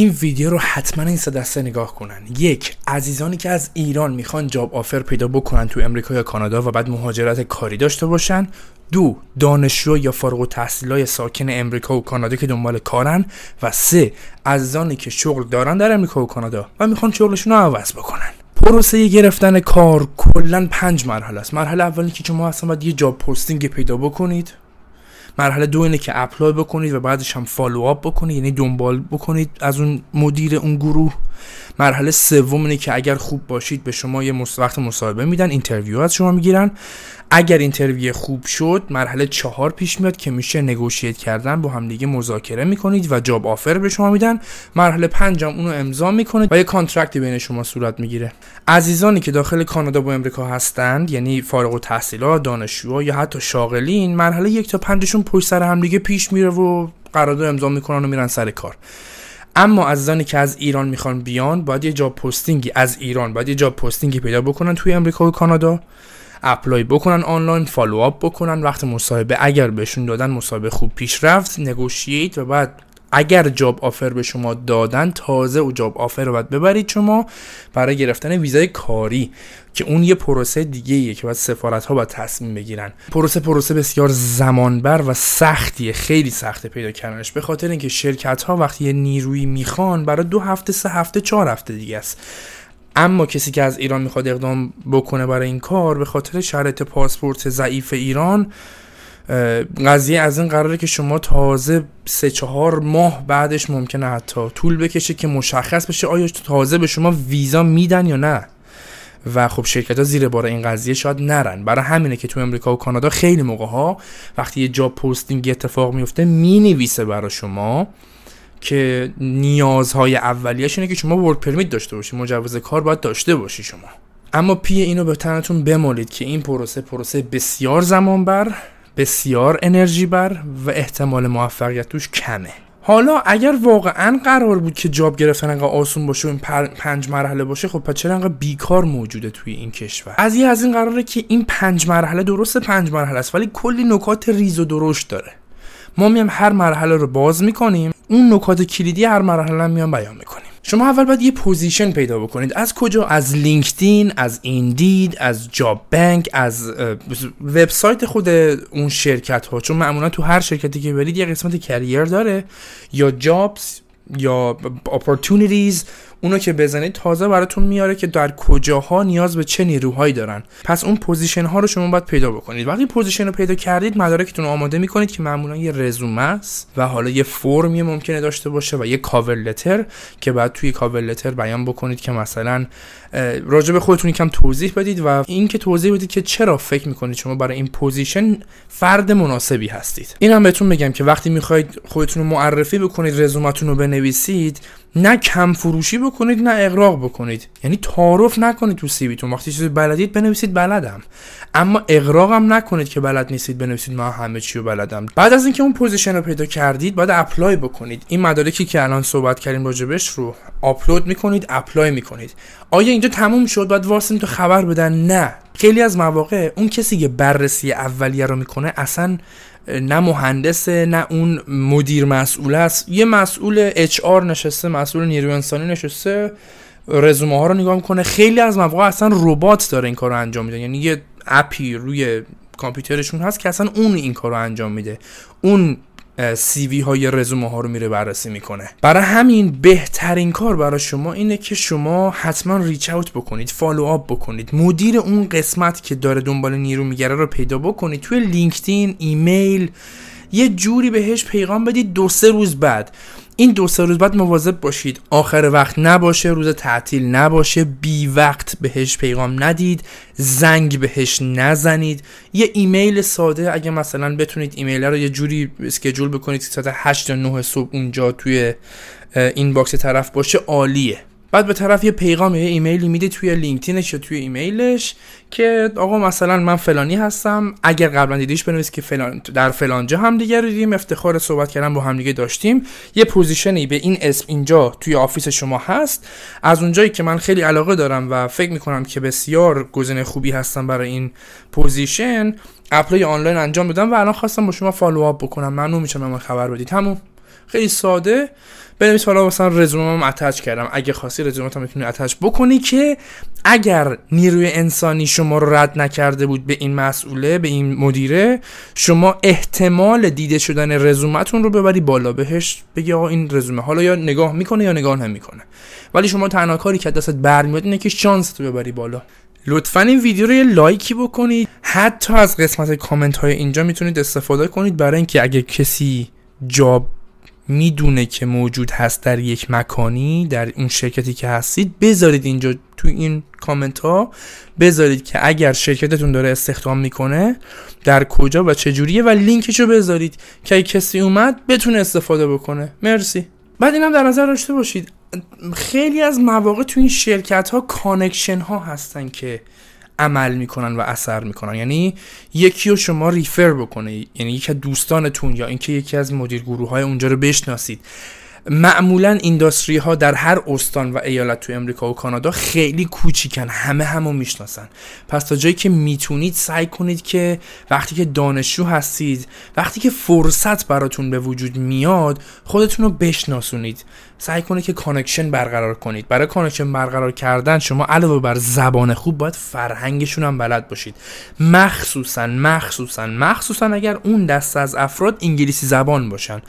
این ویدیو رو حتما این سه دسته نگاه کنن. یک عزیزانی که از ایران می‌خوان job offer پیدا بکنن تو امریکا یا کانادا و بعد مهاجرت کاری داشته باشن. دو دانشجو یا فارغ التحصیلای ساکن امریکا و کانادا که دنبال کارن. و سه عزیزانی که شغل دارن در امریکا و کانادا و می‌خوان شغلشون رو عوض بکنن. پروسه گرفتن کار کلا پنج مرحله است. مرحله اولی که شما اصلا باید یه job posting پیدا بکنید. مرحله دو اینه که apply بکنید و بعدش هم follow up بکنید یعنی دنبال بکنید از اون مدیر اون گروه. مرحله سوم اینه که اگر خوب باشید به شما یه وقت مصاحبه میدن interview از شما می‌گیرن. اگر interview خوب شد مرحله چهار پیش میاد که میشه negotiate کردن با همدیگه مذاکره می‌کنید و job offer به شما میدن. مرحله پنجم اونو امضا می‌کنید و یه contract ی بین شما صورت می‌گیره. عزیزانی که داخل کانادا و امریکا هستند یعنی فارغ التحصیلا دانشجوها یا حتی شاغلین مرحله یک تا پنجشون پشت سر همدیگه پیش میره و قرارداد امضا می‌کنن و میرن سر کار. اما عزیزانی که از ایران می‌خوان بیان باید یه job posting ی از ایران باید یه job posting ی پیدا بکنن توی امریکا و کانادا. apply بکنن آنلاین follow up بکنن وقت مصاحبه اگر بهشون دادن مصاحبه خوب پیش رفت negotiate و بعد اگر job offer به شما دادن تازه و job offer رو باید ببرید. شما برای گرفتن ویزای کاری که اون یه پروسه دیگه ایه که باید سفارت ها باید تصمیم بگیرن. پروسه پروسه بسیار زمانبر و سختیه خیلی سخته پیدا کردنش. به خاطر اینکه شرکت ها وقتی یه نیرویی می‌خوان برای دو هفته سه هفته چهار هفته دیگه است. اما کسی که از ایران می‌خواد اقدام بکنه برای این کار به خاطر شرط پاسپورت ضعیف ایران قضیه از این قراره که شما تازه سه چهار ماه بعدش ممکنه حتی طول بکشه که مشخص بشه آیا تازه به شما ویزا میدن یا نه. و خب شرکت ها زیر بار این قضیه شاید نرن. برای همینه که تو امریکا و کانادا خیلی موقع ها وقتی یه جاب پستینگ اتفاق میفته می‌نویسه برای شما که نیازهای اولیش اینه که شما work permit داشته باشی مجوز کار باید داشته باشی شما. اما پی اینو به تنتون بمالید که این پروسه پروسه بسیار زمان بر بسیار انرژی بر و احتمال موفقیت توش کمه. حالا اگر واقعا قرار بود که job گرفتن انقدر آسون باشه و این پنج مرحله باشه خب پس چرا انقدر بیکار موجوده توی این کشور؟ از یه از این قراره که این پنج مرحله درست پنج مرحله است ولی کلی نکات ریز و درشت داره. ما میام هر مرحله رو باز می‌کنیم. اون نکات کلیدی هر مرحله میام بیان می‌کنیم. شما اول باید یه position پیدا بکنید. از کجا؟ از LinkedIn از Indeed از Job Bank از وبسایت خود اون شرکت ها چون معمولا تو هر شرکتی که برید یه قسمت career داره. یا jobs یا opportunities اونو که بزنید تازه براتون میاره که در کجاها نیاز به چه نیروهایی دارن. پس اون position ها رو شما باید پیدا بکنید. وقتی position رو پیدا کردید مدارکتون رو آماده می‌کنید که معمولا یه رزومه است و حالا یه فرمی ممکنه داشته باشه و یه cover letter که بعد توی cover letter بیان بکنید که مثلا راجع به خودتون یکم توضیح بدید و این که توضیح بدید که چرا فکر می‌کنید شما برای این position فرد مناسبی هستید. این هم بهتون بگم که وقتی می‌خواید خودتون رو معرفی بکنید رزومتون رو بنویسید نه کم فروشی بکنید نه اغراق بکنید. یعنی تعارف نکنید تو CV تون وقتی چیزی بلدید بنویسید بلدم. اما اغراق هم نکنید که بلد نیستید بنویسید ما همه چی رو بلدم. بعد از اینکه اون position رو پیدا کردید باید apply بکنید. این مدارکی که الان صحبت کردیم راجبش رو آپلود می‌کنید apply می‌کنید. آیا اینجا تموم شد؟ باید وایسید تا خبر بدن؟ نه. خیلی از مواقع اون کسی که بررسی اولیه رو می‌کنه اصلا نه مهندسه نه اون مدیر مسئول است. یه مسئول HR نشسته مسئول نیروی انسانی نشسته. رزومه ها رو نگاه می‌کنه. خیلی از مواقع اصلا ربات داره این کار انجام میده. یعنی یه app ی روی کامپیوترشون هست که اصلا اون این کار رو انجام میده. اون CV های رزومه ها رو میره بررسی می‌کنه. برای همین بهترین کار برای شما اینه که شما حتما reach out بکنید follow up بکنید. مدیر اون قسمت که داره دنبال نیرو میگرده رو پیدا بکنید. توی LinkedIn ایمیل یه جوری بهش پیغام بدید دو سه روز بعد. این دو سه روز بعد مواظب باشید. آخر وقت نباشه روز تعطیل نباشه. بی وقت بهش پیغام ندید. زنگ بهش نزنید. یه ایمیل ساده اگه مثلا بتونید ایمیل رو یه جوری schedule بکنید که ساعت 8 تا 9 صبح اونجا توی inbox طرف باشه عالیه. بعد به طرف یه پیغام یه ایمیلی میده توی LinkedInش یا توی ایمیلش که آقا مثلا من فلانی هستم اگر قبلا دیدیش بنویس که فلان در فلان جا هم دیگه دیدیم افتخار صحبت کردن با هم دیگه داشتیم. یه position ی به این اسم اینجا توی office شما هست. از اونجایی که من خیلی علاقه دارم و فکر می‌کنم که بسیار گزینه خوبی هستم برای این position apply آنلاین انجام بدم و الان خواستم با شما follow up بکنم. ممنون میشم خبر بدید. همون. خیلی ساده. بنویس حالا مثلا رزومم attach کردم. اگه خواستی رزومت هم می‌تونی attach بکنی که اگر نیروی انسانی شما رو رد نکرده بود به این مسئوله به این مدیره شما احتمال دیده شدن رزومتون رو ببری بالا. بهش بگی آقا این رزومه. حالا یا نگاه می‌کنه یا نگاه نمی‌کنه. ولی شما تنها کاری که دستت برمیاد اینه که شانس تو ببری بالا. لطفا این ویدیو رو یه like ی بکنید. حتی از قسمت کامنت های اینجا می‌تونید استفاده کنید برای اینکه اگه کسی job می‌دونه که موجود هست در یک مکانی در اون شرکتی که هستید بذارید اینجا تو این کامنت ها بذارید که اگر شرکتتون داره استخدام می‌کنه در کجا و چجوریه و لینکشو بذارید که کسی اومد بتونه استفاده بکنه. مرسی. بعد اینم در نظر داشته باشید خیلی از مواقع تو این شرکت ها connection ها هستن که عمل می‌کنن و اثر می‌کنن. یعنی یکی رو شما refer بکنه. یعنی یکی از دوستانتون یا اینکه یکی از مدیر گروه های اونجا رو بشناسید. معمولا industry ها در هر استان و ایالت تو امریکا و کانادا خیلی کوچیکن. همه همو می‌شناسن. پس تا جایی که می‌تونید سعی کنید که وقتی که دانشجو هستید وقتی که فرصت براتون به وجود میاد خودتون رو بشناسونید. سعی کنید که connection برقرار کنید. برای connection برقرار کردن شما علاوه بر زبان خوب باید فرهنگشون هم بلد باشید. مخصوصا مخصوصا مخصوصا اگر اون دست از افراد انگلیسی زبان باشن.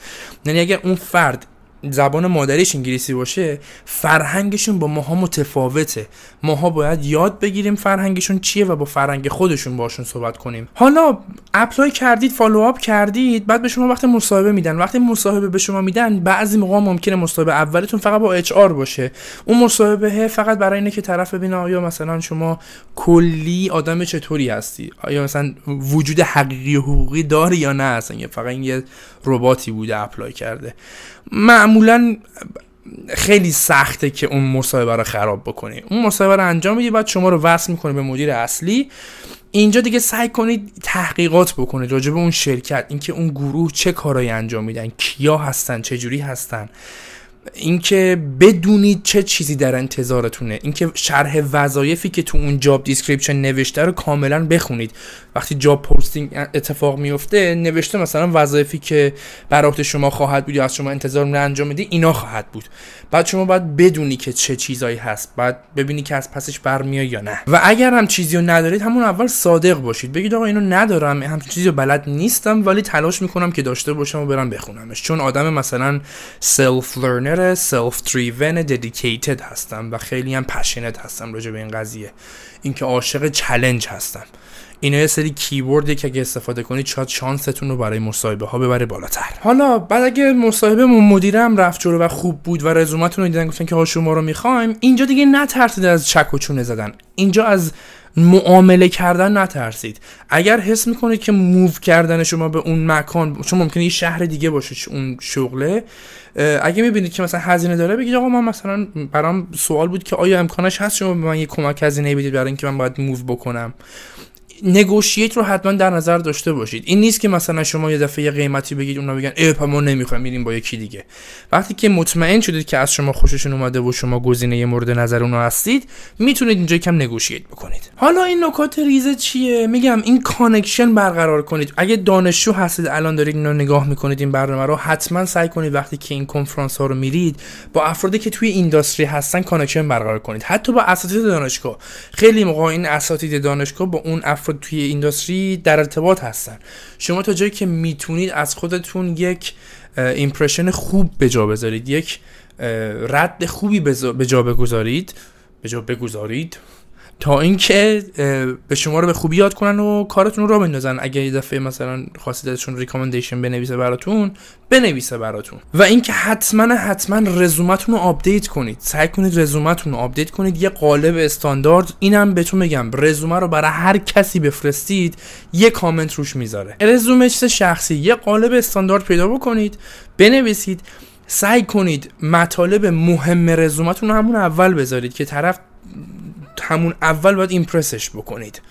یعنی اگر اون فرد زبان مادریش انگلیسی باشه فرهنگشون با ماها متفاوته. ماها باید یاد بگیریم فرهنگشون چیه و با فرهنگ خودشون باشون صحبت کنیم. حالا apply کردید follow up کردید بعد به شما وقت مصاحبه میدن. وقتی مصاحبه به شما میدن بعضی موقع ممکنه مصاحبه اولتون فقط با HR باشه. اون مصاحبه فقط برای اینه که طرف ببینه آیا مثلا شما کلی آدم چطوری هستی؟ آیا مثلا وجود حقیقی حقوقی داری یا نه؟ اصلا فقط یه رباتی بوده اپلای کرده. معمولا خیلی سخته که اون مصاحبه رو خراب بکنی. اون مصاحبه رو انجام میدی بعد شما رو وصل می‌کنه به مدیر اصلی. اینجا دیگه سعی کنید تحقیقات بکنید راجع به اون شرکت اینکه اون گروه چه کارایی انجام میدن کیا هستن چه جوری هستن. اینکه بدونید چه چیزی در انتظارتونه. اینکه شرح وظایفی که تو اون job description نوشته رو کاملا بخونید. وقتی job posting اتفاق میفته نوشته مثلا وظایفی که برات شما خواهد بود یا از شما انتظار می انجام میدی اینا خواهد بود. بعد شما باید بدونی که چه چیزایی هست. بعد ببینی که از پسش برمیای یا نه. و اگر هم چیزی رو ندارید همون اول صادق باشید. بگید آقا اینو ندارم. هم چیزی رو بلد نیستم ولی تلاش می‌کنم که داشته باشم و برم بخونمش. چون آدم مثلا self learner self driven dedicated هستم و خیلی هم passionate هستم راجع به این قضیه. اینکه عاشق challenge هستم. اینا یه سری keyword ی که اگه استفاده کنید شاید شانستون رو برای مصاحبه ها ببره بالاتر. حالا بعد اگه مصاحبه مدیرم رفت جلو و خوب بود و رزومتون رو دیدن گفتن که ها شما رو می‌خوایم اینجا دیگه نترسید از چک و چونه زدن. اینجا از معامله کردن نترسید. اگر حس می‌کنید که move کردن شما به اون مکان چون ممکنه یه شهر دیگه باشه اون شغله اگه می‌بینید که مثلا هزینه داره بگید آقا من مثلا برام سوال بود که آیا امکانش هست شما به من یه کمک هزینه بدید برای اینکه من باید move بکنم؟ negotiate رو حتما در نظر داشته باشید. این نیست که مثلا شما یه دفعه یه قیمتی بگید اونا بگن ای ما نمی‌خوایم میریم با یکی دیگه. وقتی که مطمئن شدید که از شما خوششون اومده و شما گزینه مورد نظر اونا هستید می‌تونید اینجا کم negotiate بکنید. حالا این نکات ریزه چیه؟ میگم این connection برقرار کنید. اگه دانشجو هستید الان دارید اینو نگاه می‌کنید این برنامه رو حتما سعی کنید وقتی که این کنفرانس ها رو میرید با افرادی که توی industry هستن connection برقرار کنید. حتی با اساتید دانشگاه. خیلی موقع این اساتید دانشگاه با اون افراد توی industry در ارتباط هستن. شما تا جایی که می‌تونید از خودتون یک impression خوب به جا بذارید یک رد خوبی به جا بگذارید به جا بگذارید تا اینکه به شما رو به خوبی یاد کنن و کارتون رو بندازن. اگه یه دفعه مثلا خواستید ازشون recommendation بنویسه براتون بنویسه براتون. و اینکه حتما حتما رزومتون رو update کنید. سعی کنید رزومتون رو update کنید. یه قالب استاندارد اینم بهتون میگم رزومه رو برای هر کسی بفرستید یه کامنت روش می‌ذاره. رزومه شخصی. یه قالب استاندارد پیدا بکنید بنویسید. سعی کنید مطالب مهم رزومتون رو همون اول بذارید که طرف همون اول باید impress ش بکنید.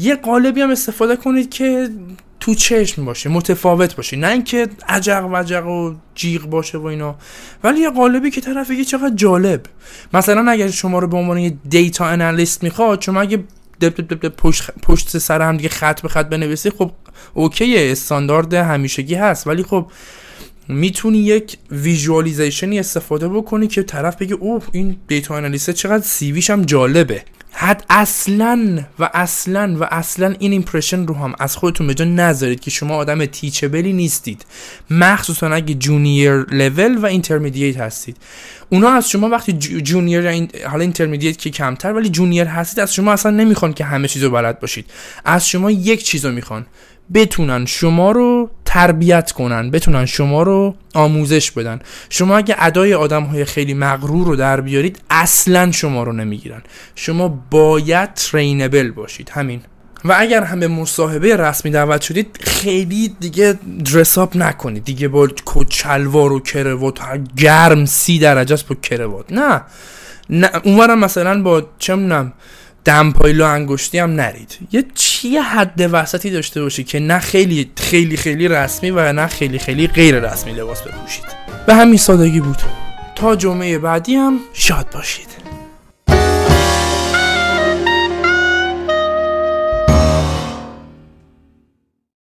یه قالبی هم استفاده کنید که تو چشم باشه متفاوت باشه. نه اینکه عجق و وجق و جیغ باشه و اینا. ولی یه قالبی که طرف یه چقدر جالب. مثلا اگر شما رو به عنوان یه data analyst می‌خواد شما اگه پشت, پشت سر هم دیگه خط به خط بنویسی خب okay استاندارد همیشگی هست. ولی خب می‌تونی یک visualization ی استفاده بکنی که طرف بگه اوه این data analyst چقدر CV ش هم جالبه. حد اصلا و اصلا و اصلا این impression رو هم از خودتون به جا نذارید که شما آدم teachable ی نیستید. مخصوصا اگه junior level و intermediate هستید. اونا از شما وقتی junior حالا intermediate که کمتر ولی junior هستید از شما اصلا نمی‌خوان که همه چیزو بلد باشید. از شما یک چیزو می‌خوان. بتونن شما رو تربیت کنن بتونن شما رو آموزش بدن. شما اگه ادای آدم های خیلی مغرور رو در بیارید اصلا شما رو نمی‌گیرن. شما باید ترینبل باشید. همین. و اگر هم به مصاحبه رسمی دعوت شدید خیلی دیگه درساپ نکنید. دیگه با کچلوار و کروات گرم سی درجه است با کروات. نه. نه اونورم مثلا با چه دمپایلو انگشتی هم نرید. یه چی حد وسطی داشته باشید که نه خیلی خیلی خیلی رسمی و نه خیلی خیلی غیر رسمی لباس بپوشید. به همین سادگی بود. تا جمعه بعدی هم شاد باشید.